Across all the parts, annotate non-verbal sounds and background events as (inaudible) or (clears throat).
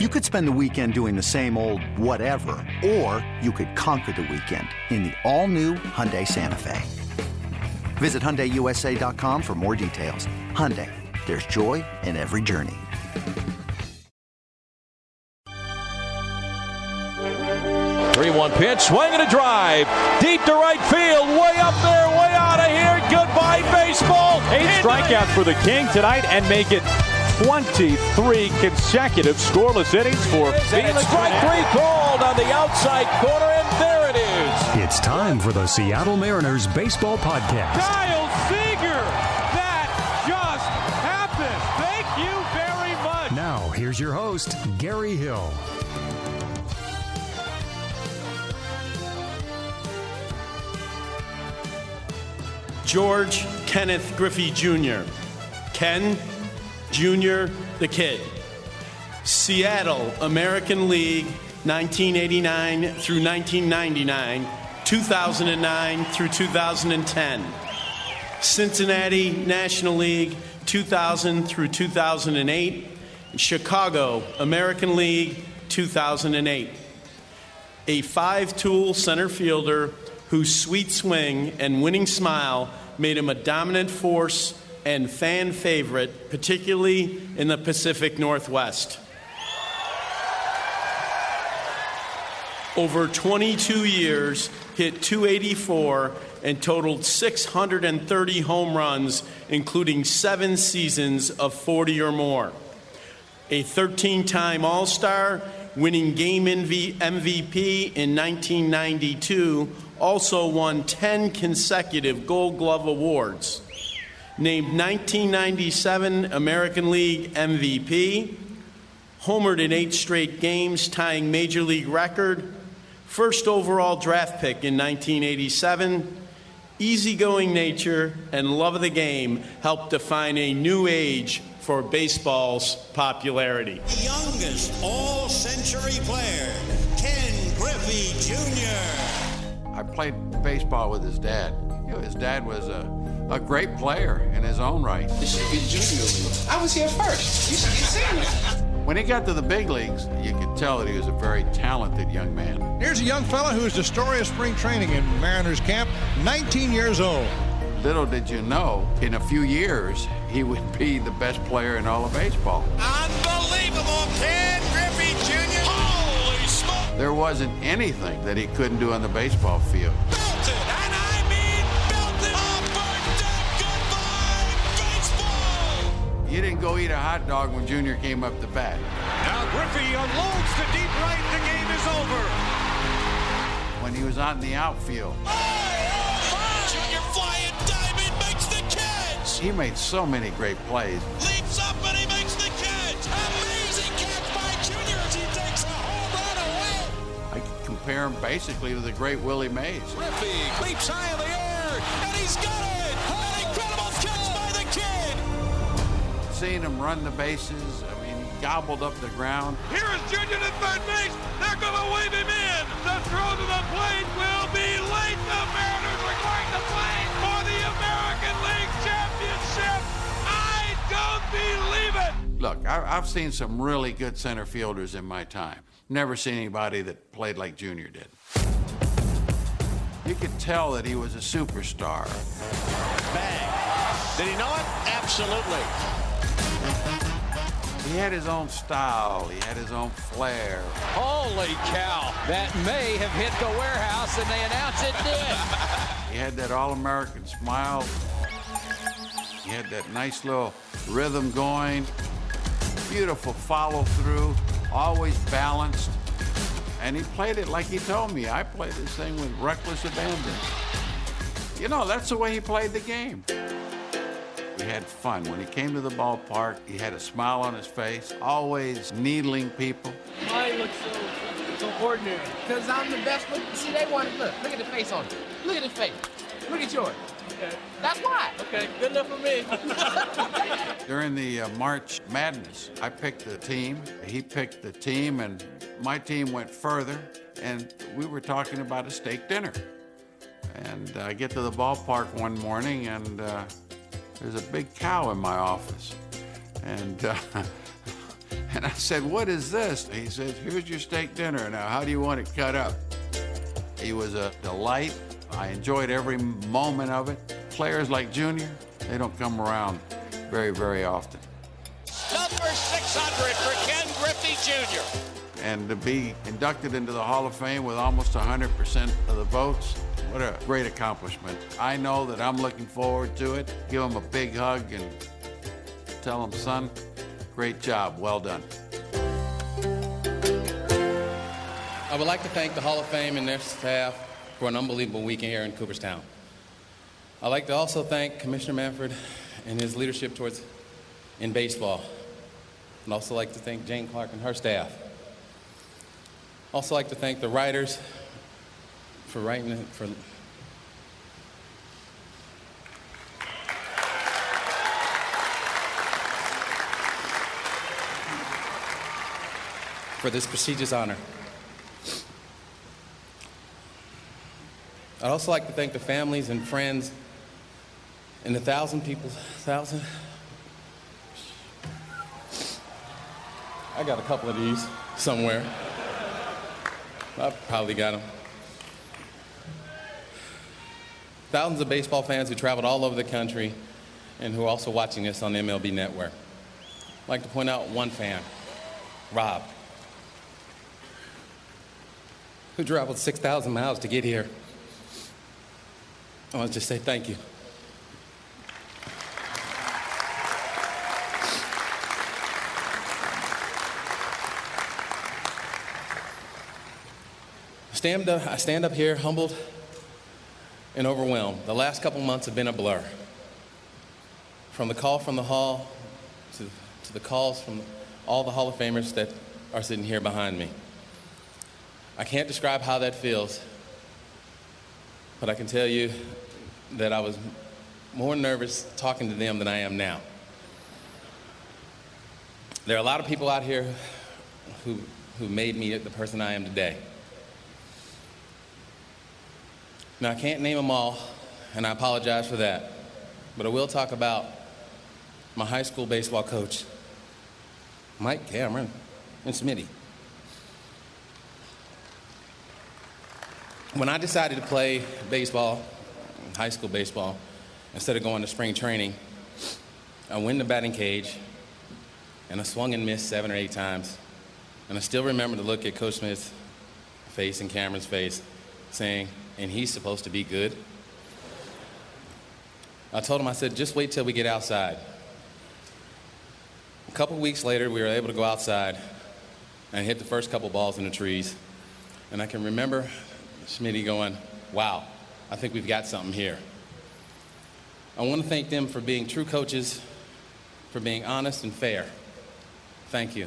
You could spend the weekend doing the same old whatever, or you could conquer the weekend in the all-new Hyundai Santa Fe. Visit HyundaiUSA.com for more details. Hyundai, there's joy in every journey. Three-one pitch, swing and a drive, deep to right field, way up there, way out of here. Goodbye baseball. Eight strikeouts for the King tonight and make it 23 consecutive scoreless innings for Felix. Strike three called on the outside corner, and there it is. It's time for the Seattle Mariners Baseball Podcast. Kyle Seager! That just happened. Thank you very much. Now, here's your host, Gary Hill. George Kenneth Griffey Jr. Ken Jr. the Kid. Seattle American League 1989 through 1999, 2009 through 2010. Cincinnati National League 2000 through 2008, Chicago American League 2008. A five tool center fielder whose sweet swing and winning smile made him a dominant force and fan favorite, particularly in the Pacific Northwest. Over 22 years, hit 284 and totaled 630 home runs, including seven seasons of 40 or more. A 13 time All Star, winning game MVP in 1992, also won 10 consecutive Gold Glove Awards. Named 1997 American League MVP, homered in eight straight games, tying Major League record, first overall draft pick in 1987, easygoing nature and love of the game helped define a new age for baseball's popularity. The youngest all century player, Ken Griffey Jr. I played baseball with his dad. You know, his dad was a, a great player in his own right. This should be junior league. I was here first. You should be senior. When he got to the big leagues, you could tell that he was a very talented young man. Here's a young fella who's the story of spring training in Mariners camp, 19 years old. Little did you know, in a few years, he would be the best player in all of baseball. Unbelievable, Ken Griffey Jr. Holy smoke! There wasn't anything that he couldn't do on the baseball field. You didn't go eat a hot dog when Junior came up to bat. Now Griffey unloads to deep right. The game is over. When he was out in the outfield, Junior flying diamond makes the catch. he made so many great plays. Leaps up and he makes the catch. Amazing catch by Junior as he takes a home run away. I compare him basically to the great Willie Mays. Griffey leaps high in the air and he's got it. An Seeing him run the bases, I mean, he gobbled up the ground. Here is Junior to third base. They're going to wave him in. The throw to the plate will be late. The Mariners are going to play for the American League Championship. I don't believe it. Look, I, I've seen some really good center fielders in my time. Never seen anybody that played like Junior did. You could tell that he was a superstar. Bang. Did he know it? Absolutely. He had his own style. He had his own flair. Holy cow. That may have hit the warehouse, and they announced it did. (laughs) He had that all-American smile. He had that nice little rhythm going. Beautiful follow-through. Always balanced. And he played it like he told me. I played this thing with reckless abandon. You know, that's the way he played the game. We had fun. When he came to the ballpark, he had a smile on his face, always needling people. Why you look so, so ordinary? Because I'm the best looking. See, they want to look. Look at the face on it. Look at the face. Look at yours. Okay. That's why. Okay, good enough for me. (laughs) During the uh, March Madness, I picked the team. He picked the team, and my team went further, and we were talking about a steak dinner. And I get to the ballpark one morning, and uh, there's a big cow in my office. And uh, (laughs) And I said, What is this? He says, Here's your steak dinner. Now, how do you want it cut up? He was a delight. I enjoyed every moment of it. Players like Junior, they don't come around very, very often. Number 600 for Ken Griffey Jr. And to be inducted into the Hall of Fame with almost 100% of the votes, what a great accomplishment. I know that I'm looking forward to it. Give him a big hug and tell him, son, great job. Well done. I would like to thank the Hall of Fame and their staff for an unbelievable weekend here in Cooperstown. I'd like to also thank Commissioner Manfred and his leadership towards in baseball. I'd also like to thank Jane Clark and her staff. Also like to thank the writers for writing it for for this prestigious honor. I'd also like to thank the families and friends and the thousand people, thousand. I got a couple of these somewhere. I probably got them. Thousands of baseball fans who traveled all over the country and who are also watching us on the MLB network. I'd like to point out one fan, Rob, who traveled 6,000 miles to get here. I want to just say thank you. Stand up, I stand up here humbled and overwhelmed. The last couple months have been a blur. From the call from the hall to, to the calls from all the Hall of Famers that are sitting here behind me. I can't describe how that feels, but I can tell you that I was more nervous talking to them than I am now. There are a lot of people out here who, who made me the person I am today. Now, I can't name them all, and I apologize for that, but I will talk about my high school baseball coach, Mike Cameron, and Smitty. When I decided to play baseball, high school baseball, instead of going to spring training, I went in the batting cage and I swung and missed seven or eight times. And I still remember the look at Coach Smith's face and Cameron's face saying, and he's supposed to be good. I told him, I said, just wait till we get outside. A couple weeks later, we were able to go outside and hit the first couple balls in the trees. And I can remember Smitty going, wow, I think we've got something here. I want to thank them for being true coaches, for being honest and fair. Thank you.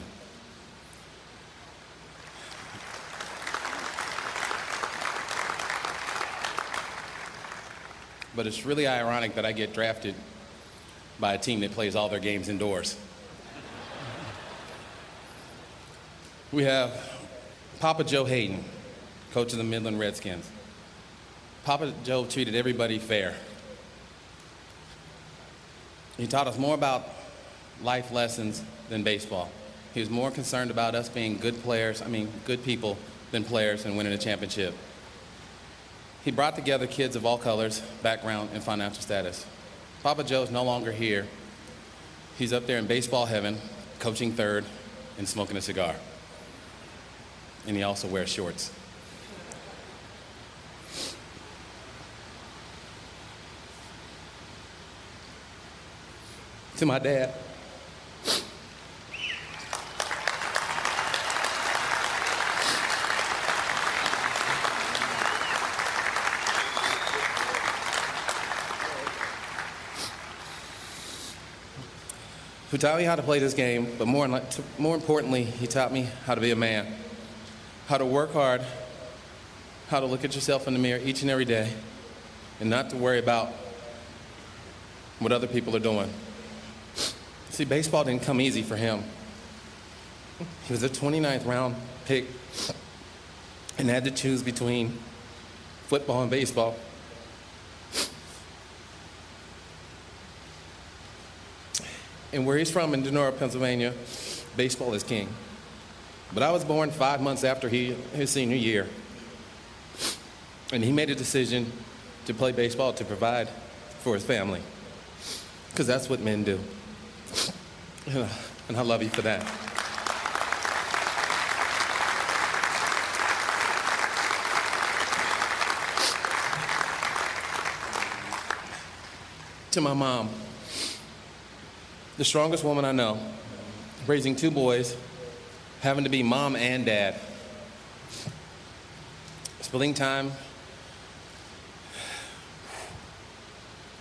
But it's really ironic that I get drafted by a team that plays all their games indoors. We have Papa Joe Hayden, coach of the Midland Redskins. Papa Joe treated everybody fair. He taught us more about life lessons than baseball. He was more concerned about us being good players, I mean, good people, than players and winning a championship. He brought together kids of all colors, background, and financial status. Papa Joe is no longer here. He's up there in baseball heaven, coaching third and smoking a cigar. And he also wears shorts. To my dad. Who taught me how to play this game, but more, more importantly, he taught me how to be a man, how to work hard, how to look at yourself in the mirror each and every day, and not to worry about what other people are doing. See, baseball didn't come easy for him. He was a 29th round pick and had to choose between football and baseball. And where he's from in Donora, Pennsylvania, baseball is king. But I was born five months after he, his senior year. And he made a decision to play baseball to provide for his family. Because that's what men do. (sighs) And I love you for that. To my mom, the strongest woman I know, raising two boys, having to be mom and dad, splitting time,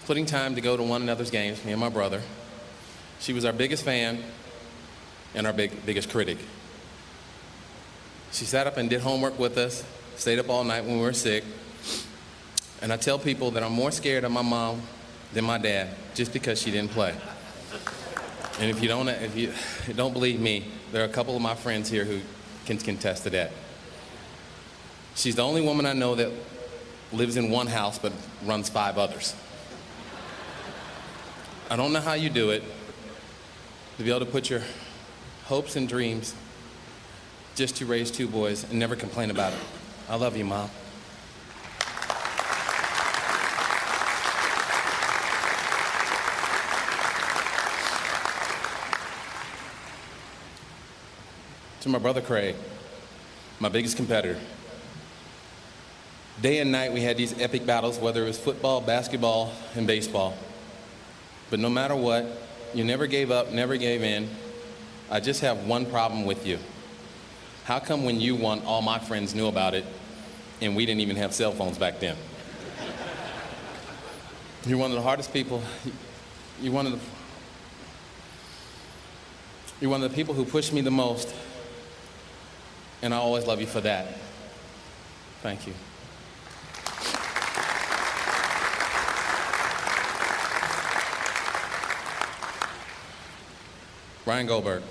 splitting time to go to one another's games, me and my brother. She was our biggest fan and our big, biggest critic. She sat up and did homework with us, stayed up all night when we were sick. And I tell people that I'm more scared of my mom than my dad just because she didn't play. And if you don't, if you don't believe me, there are a couple of my friends here who can contest to that. She's the only woman I know that lives in one house but runs five others. I don't know how you do it to be able to put your hopes and dreams just to raise two boys and never complain about it. I love you, Mom. To my brother Craig, my biggest competitor. Day and night we had these epic battles, whether it was football, basketball, and baseball. But no matter what, you never gave up, never gave in. I just have one problem with you. How come when you won, all my friends knew about it, and we didn't even have cell phones back then? (laughs) You're one of the hardest people. You're one of the. You're one of the people who pushed me the most, and I always love you for that. Thank you. Brian Goldberg.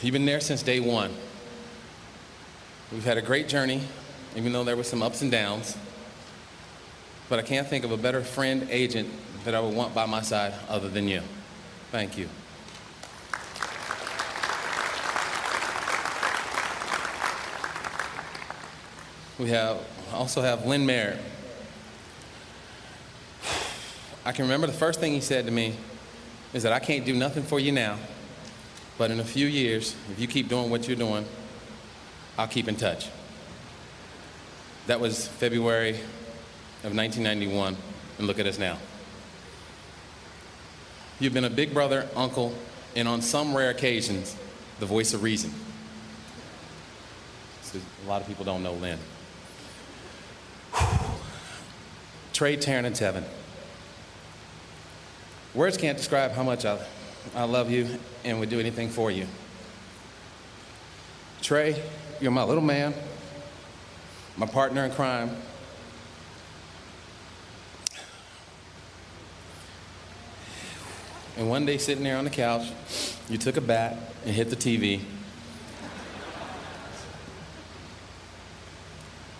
You've been there since day one. We've had a great journey, even though there were some ups and downs. But I can't think of a better friend, agent that I would want by my side other than you. Thank you. We have also have Lynn Merritt. I can remember the first thing he said to me is that I can't do nothing for you now, but in a few years, if you keep doing what you're doing, I'll keep in touch. That was February of 1991, and look at us now. You've been a big brother, uncle, and on some rare occasions, the voice of reason. So a lot of people don't know Lynn. Trey, Taryn, and Tevin. Words can't describe how much I, I love you and would do anything for you. Trey, you're my little man, my partner in crime. And one day, sitting there on the couch, you took a bat and hit the TV.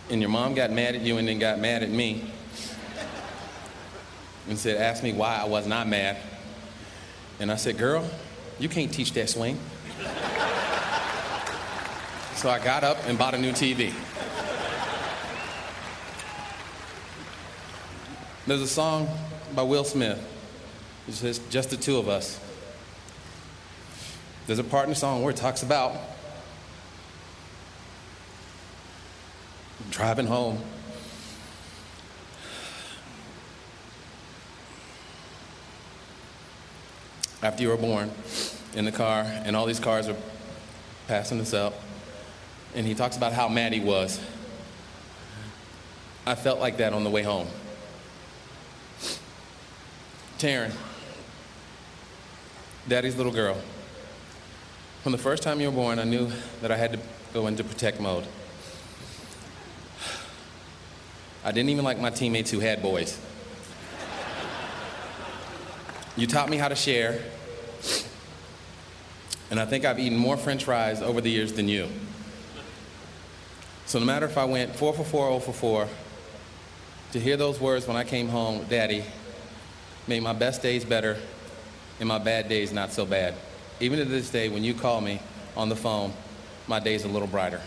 And your mom got mad at you and then got mad at me and said, asked me why I was not mad. And I said, girl, you can't teach that swing. (laughs) so I got up and bought a new TV. There's a song by Will Smith. It says, just the two of us. There's a part in the song where it talks about driving home after you were born in the car, and all these cars were passing us up. And he talks about how mad he was. I felt like that on the way home. Taryn, daddy's little girl. From the first time you were born, I knew that I had to go into protect mode. I didn't even like my teammates who had boys. You taught me how to share, and I think I've eaten more french fries over the years than you. So no matter if I went 4 for 4, 0 for 4, to hear those words when I came home, Daddy, made my best days better and my bad days not so bad. even to this day, when you call me on the phone, my day's a little brighter.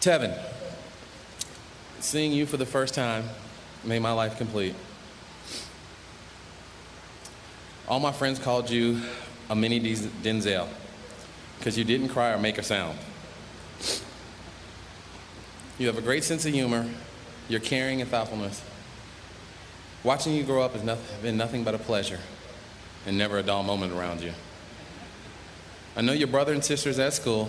Tevin, seeing you for the first time made my life complete. All my friends called you a mini Denzel because you didn't cry or make a sound. You have a great sense of humor, you're caring and thoughtfulness. Watching you grow up has been nothing but a pleasure and never a dull moment around you. I know your brother and sisters at school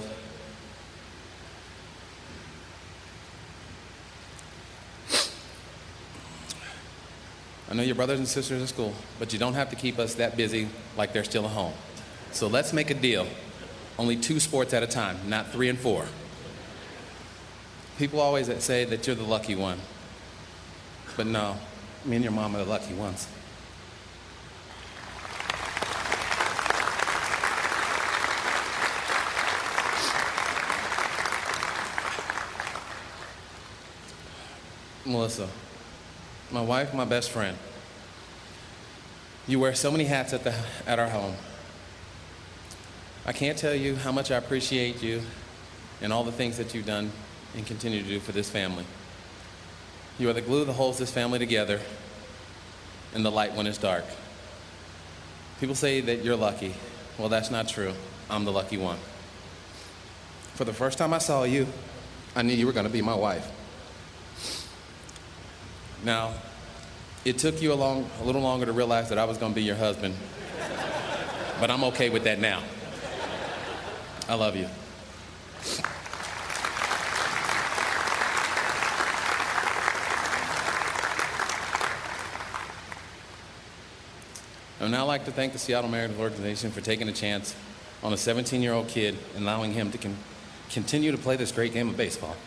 I know your brothers and sisters at school, but you don't have to keep us that busy like they're still at home. So let's make a deal. Only two sports at a time, not three and four. People always say that you're the lucky one. But no, me and your mom are the lucky ones. Melissa, my wife, my best friend. You wear so many hats at, the, at our home. I can't tell you how much I appreciate you and all the things that you've done and continue to do for this family. You are the glue that holds this family together and the light when it's dark. People say that you're lucky. Well, that's not true. I'm the lucky one. For the first time I saw you, I knew you were going to be my wife. Now, it took you a, long, a little longer to realize that I was going to be your husband, but I'm okay with that now. I love you. I would now like to thank the Seattle Mariners organization for taking a chance on a 17 year old kid and allowing him to con- continue to play this great game of baseball.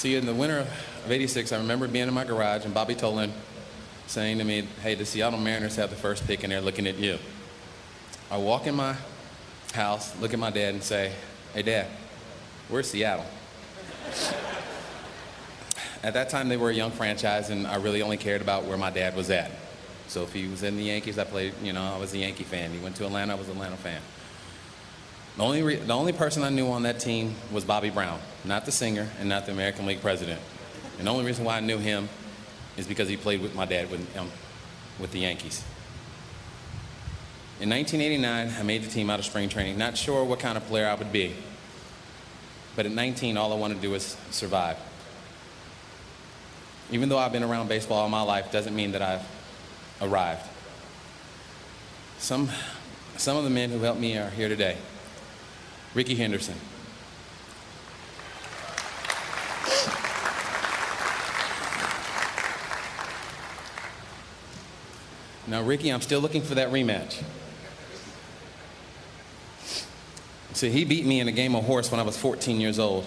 See, in the winter of 86, I remember being in my garage and Bobby Tolan saying to me, hey, the Seattle Mariners have the first pick and they're looking at you. I walk in my house, look at my dad and say, hey, Dad, where's Seattle? (laughs) at that time, they were a young franchise and I really only cared about where my dad was at. So if he was in the Yankees, I played, you know, I was a Yankee fan. He went to Atlanta, I was an Atlanta fan. The only, re- the only person I knew on that team was Bobby Brown, not the singer and not the American League president. And the only reason why I knew him is because he played with my dad with, um, with the Yankees. In 1989, I made the team out of spring training, not sure what kind of player I would be. But at 19, all I wanted to do was survive. Even though I've been around baseball all my life, doesn't mean that I've arrived. Some, some of the men who helped me are here today. Rickey Henderson. Now, Rickey, I'm still looking for that rematch. See, he beat me in a game of horse when I was 14 years old.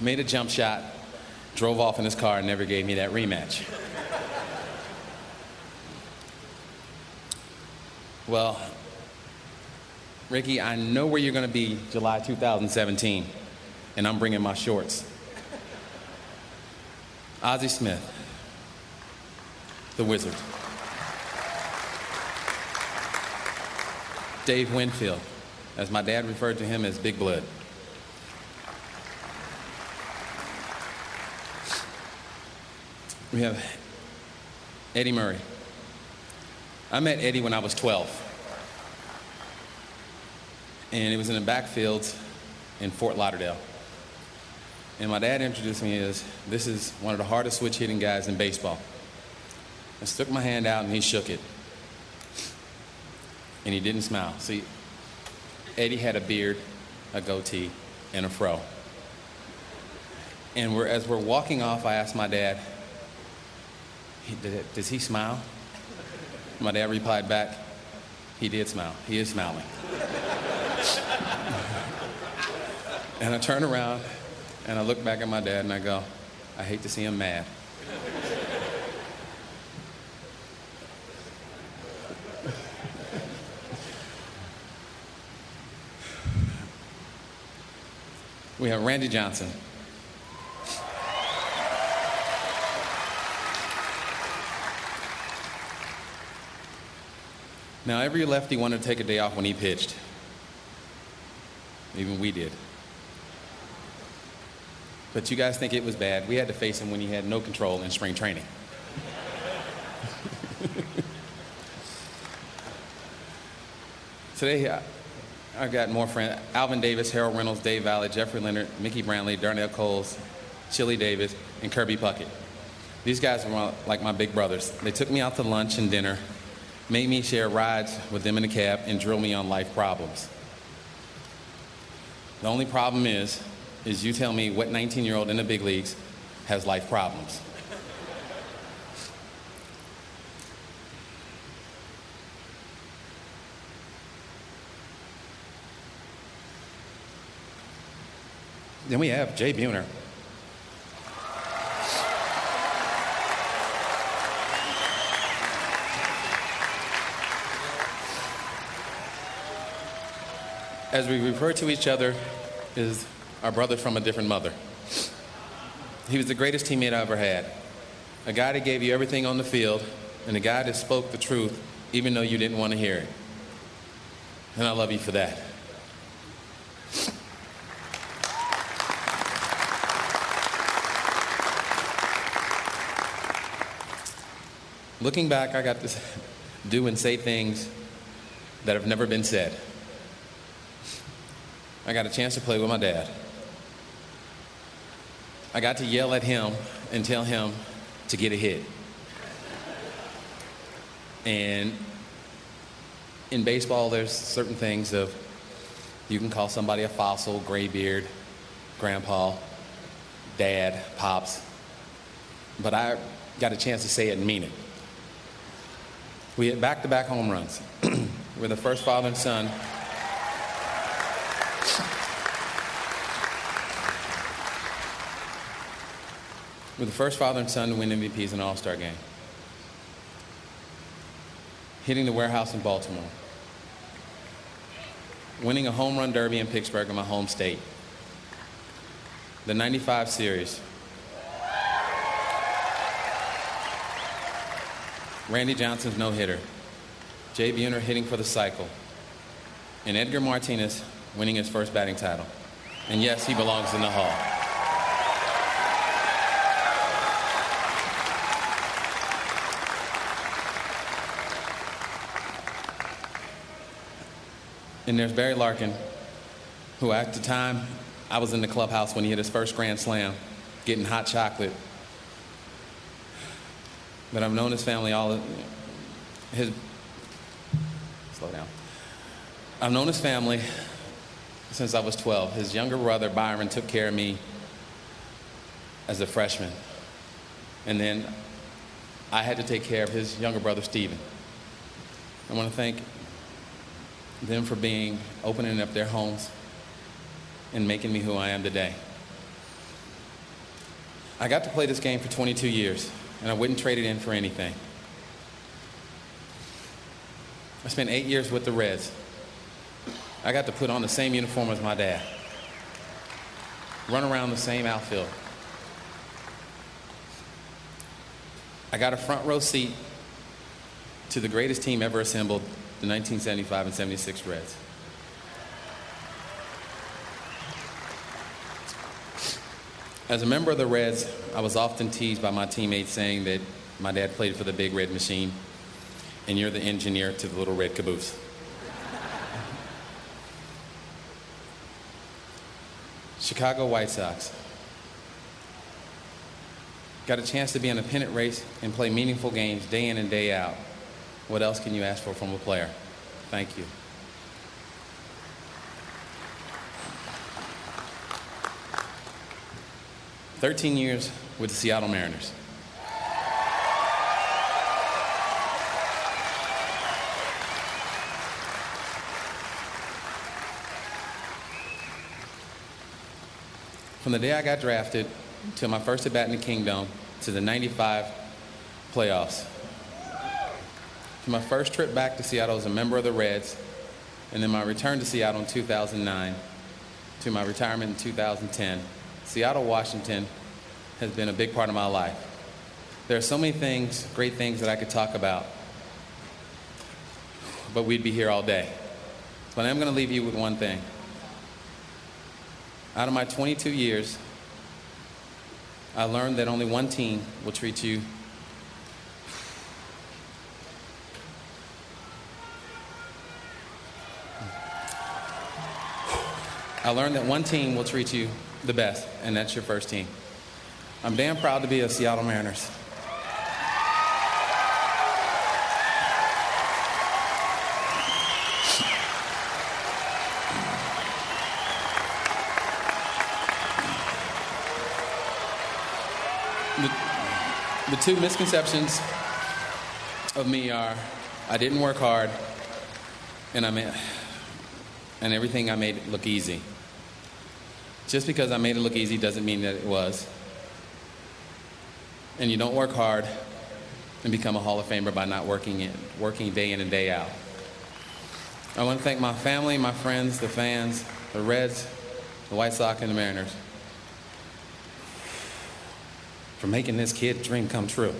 Made a jump shot, drove off in his car, and never gave me that rematch. Well, Rickey, I know where you're going to be July 2017, and I'm bringing my shorts. Ozzie Smith, the Wizard. Dave Winfield, as my dad referred to him as Big Blood. We have Eddie Murray. I met Eddie when I was 12 and it was in the backfield in Fort Lauderdale. And my dad introduced me as this is one of the hardest switch hitting guys in baseball. I stuck my hand out and he shook it. And he didn't smile. See, Eddie had a beard, a goatee, and a fro. And we're, as we're walking off, I asked my dad, Does he smile? My dad replied back, He did smile. He is smiling. And I turn around and I look back at my dad and I go, I hate to see him mad. we have Randy Johnson. Now, every lefty wanted to take a day off when he pitched. Even we did. But you guys think it was bad. We had to face him when he had no control in spring training. (laughs) Today, I've got more friends Alvin Davis, Harold Reynolds, Dave Valle, Jeffrey Leonard, Mickey Brantley, Darnell Coles, Chili Davis, and Kirby Puckett. These guys were like my big brothers. They took me out to lunch and dinner, made me share rides with them in the cab, and drilled me on life problems. The only problem is, is you tell me what 19-year-old in the big leagues has life problems. Then we have Jay Buhner. As we refer to each other as our brother from a different mother. He was the greatest teammate I ever had. A guy that gave you everything on the field, and a guy that spoke the truth even though you didn't want to hear it. And I love you for that. Looking back, I got to (laughs) do and say things that have never been said. I got a chance to play with my dad. I got to yell at him and tell him to get a hit. And in baseball, there's certain things of you can call somebody a fossil, graybeard, grandpa, dad, pops. But I got a chance to say it and mean it. We hit back-to-back home runs. (clears throat) We're the first father and son We're the first father and son to win MVPs in an All Star game. Hitting the warehouse in Baltimore. Winning a home run derby in Pittsburgh in my home state. The 95 series. Randy Johnson's no hitter. Jay Buhner hitting for the cycle. And Edgar Martinez winning his first batting title. And yes, he belongs in the Hall. And there's Barry Larkin, who at the time I was in the clubhouse when he hit his first grand slam, getting hot chocolate. But I've known his family all his slow down. I've known his family since I was 12. His younger brother Byron took care of me as a freshman. And then I had to take care of his younger brother Stephen. I want to thank them for being opening up their homes and making me who I am today. I got to play this game for 22 years, and I wouldn't trade it in for anything. I spent eight years with the Reds. I got to put on the same uniform as my dad, run around the same outfield. I got a front row seat to the greatest team ever assembled, the 1975 and 76 Reds. As a member of the Reds, I was often teased by my teammates saying that my dad played for the big red machine and you're the engineer to the little red caboose. (laughs) Chicago White Sox. Got a chance to be in a pennant race and play meaningful games day in and day out. What else can you ask for from a player? Thank you. Thirteen years with the Seattle Mariners. From the day I got drafted to my first at bat in the Kingdome to the 95 playoffs. My first trip back to Seattle as a member of the Reds, and then my return to Seattle in 2009. to my retirement in 2010, Seattle, Washington has been a big part of my life. There are so many things, great things that I could talk about, but we'd be here all day. But I'm going to leave you with one thing. Out of my 22 years, I learned that only one team will treat you I learned that one team will treat you the best, and that's your first team. I'm damn proud to be a Seattle Mariners. The, the two misconceptions of me are I didn't work hard, and I mean, and everything I made it look easy. Just because I made it look easy doesn't mean that it was. And you don't work hard and become a Hall of Famer by not working in, working day in and day out. I want to thank my family, my friends, the fans, the Reds, the White Sox, and the Mariners for making this kid dream come true.